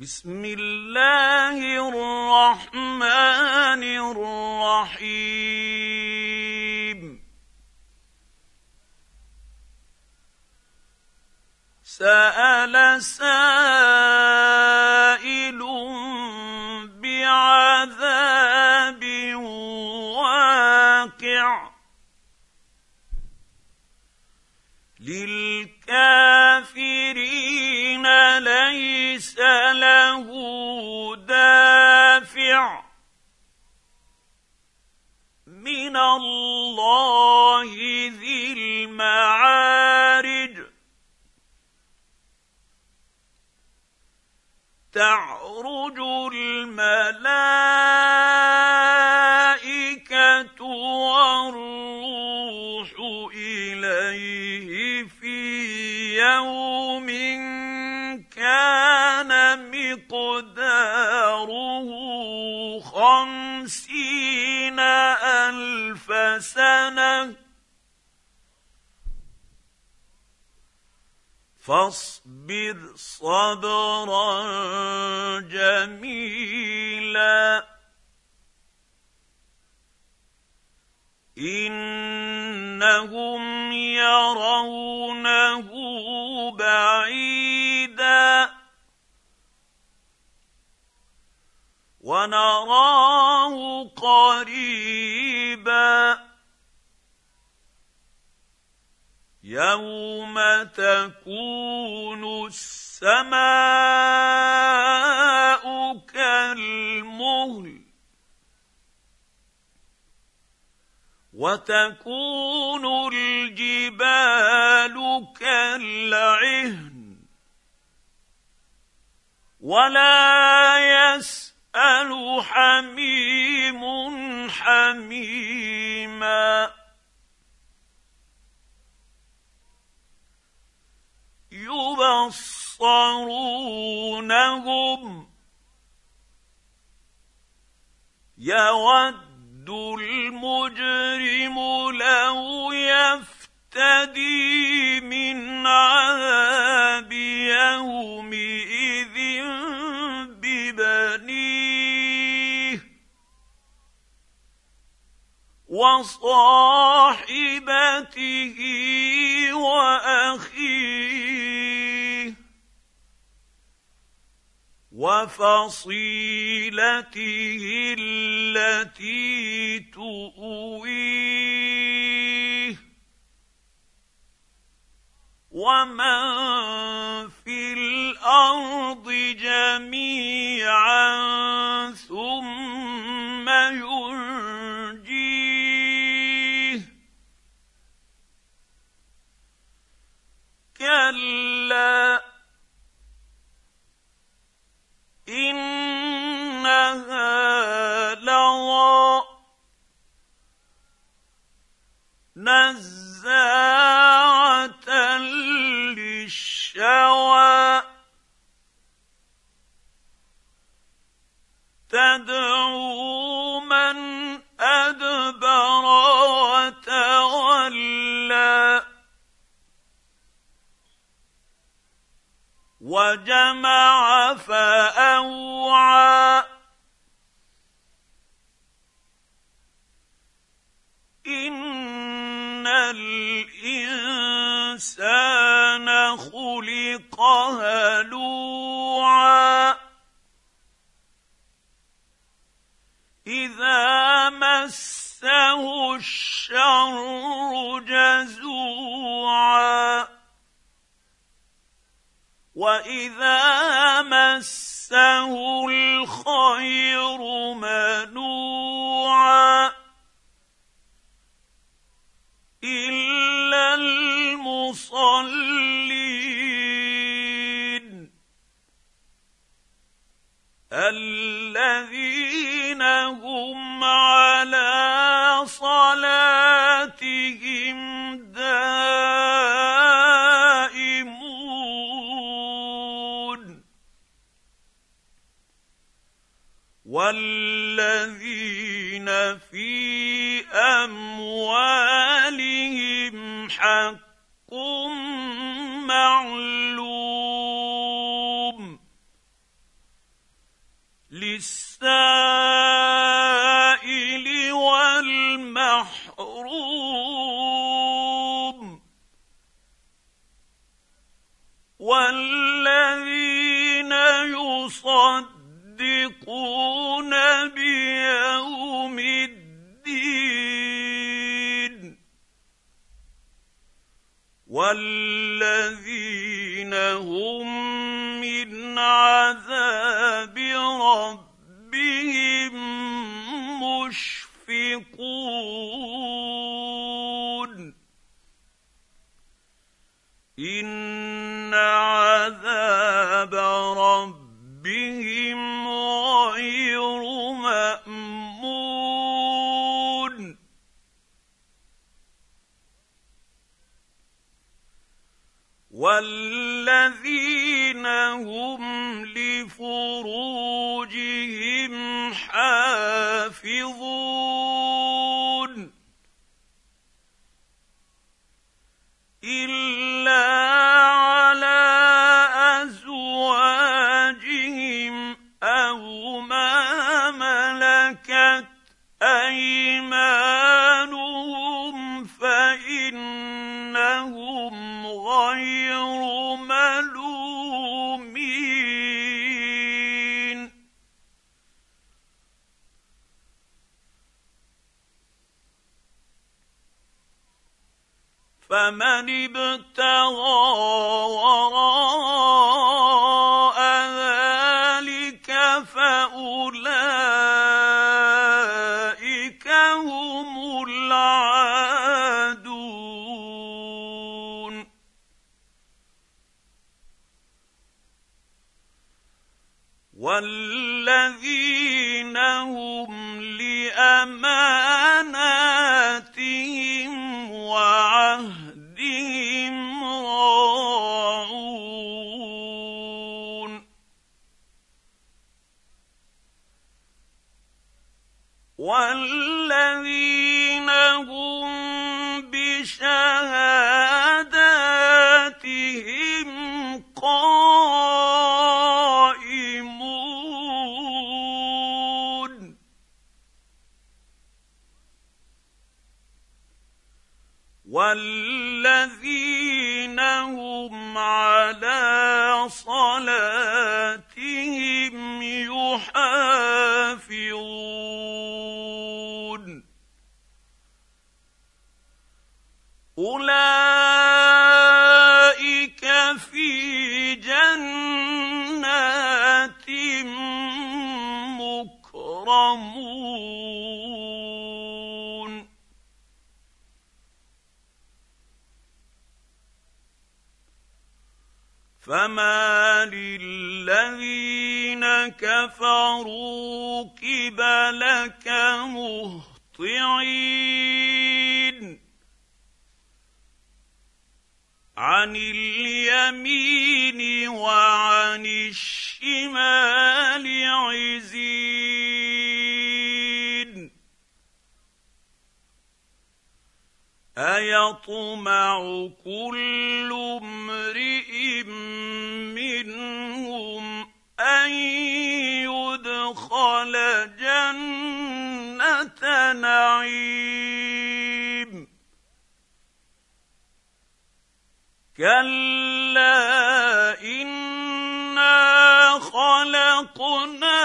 بسم الله الرحمن الرحيم. سأل سائل بعذاب واقع. للكافرين من الله ذي المعارج. تعرج الملائكة والروح إليه في يوم كان مقداره خمسين الف سنه فاصبر صبرا جميلا انهم ونراه قريبا. يوم تكون السماء كالمهل وتكون الجبال كالعهن ولا يسأل حميم حميما. يبصرونهم. يود المجرم لو يفتدي. وصاحبته وأخيه وفصيلته التي تؤويه ومن في الأرض جميعا ثم ينجيه الإنسان خلق هلوعا إذا مسه الشر جزوعا. وإذا مسه الخير منوعا. إلا المصلين الذين هم على صلاتهم دائمون والذين في أموالهم حق معلوم للسائل والمحروم والذين يصدقون والذين هم من عذاب ربهم مشفقون. والذين هم لفروجهم حافظون فمن ابتغى وراء ذلك فأولئك هم العادون. والذين هم لأماناتهم والذين هم بشهاداتهم قائمون. والذين هم على مكرمون فما للذين كفروا قبلك مهطعين. عن اليمين وعن الشمال عزين. أيطمع كل امرئ منهم أن يدخل جنة نعيم. كلا إنا خلقناهم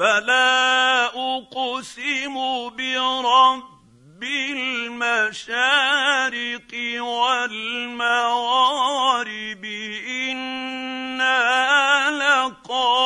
فلا أقسم برب المشارق والمغارب إنا لقادرون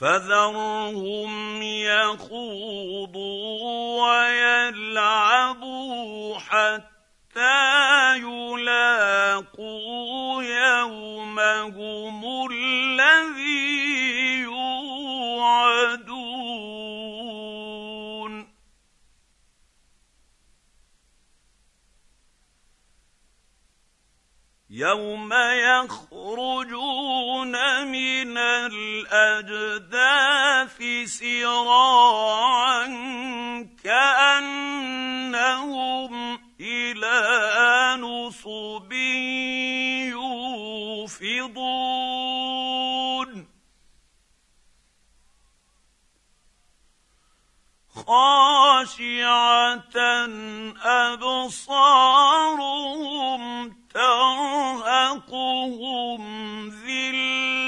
فذرهم يخوضوا ويلعبوا حتى يلاقوا يومهم الذي يوعدون. يوم يخرجون من الأجداث سراعا كأنهم إلى نصب يوفضون. خاشعة أبصارهم ترهقهم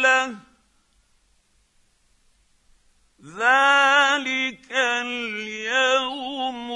له ذلك اليوم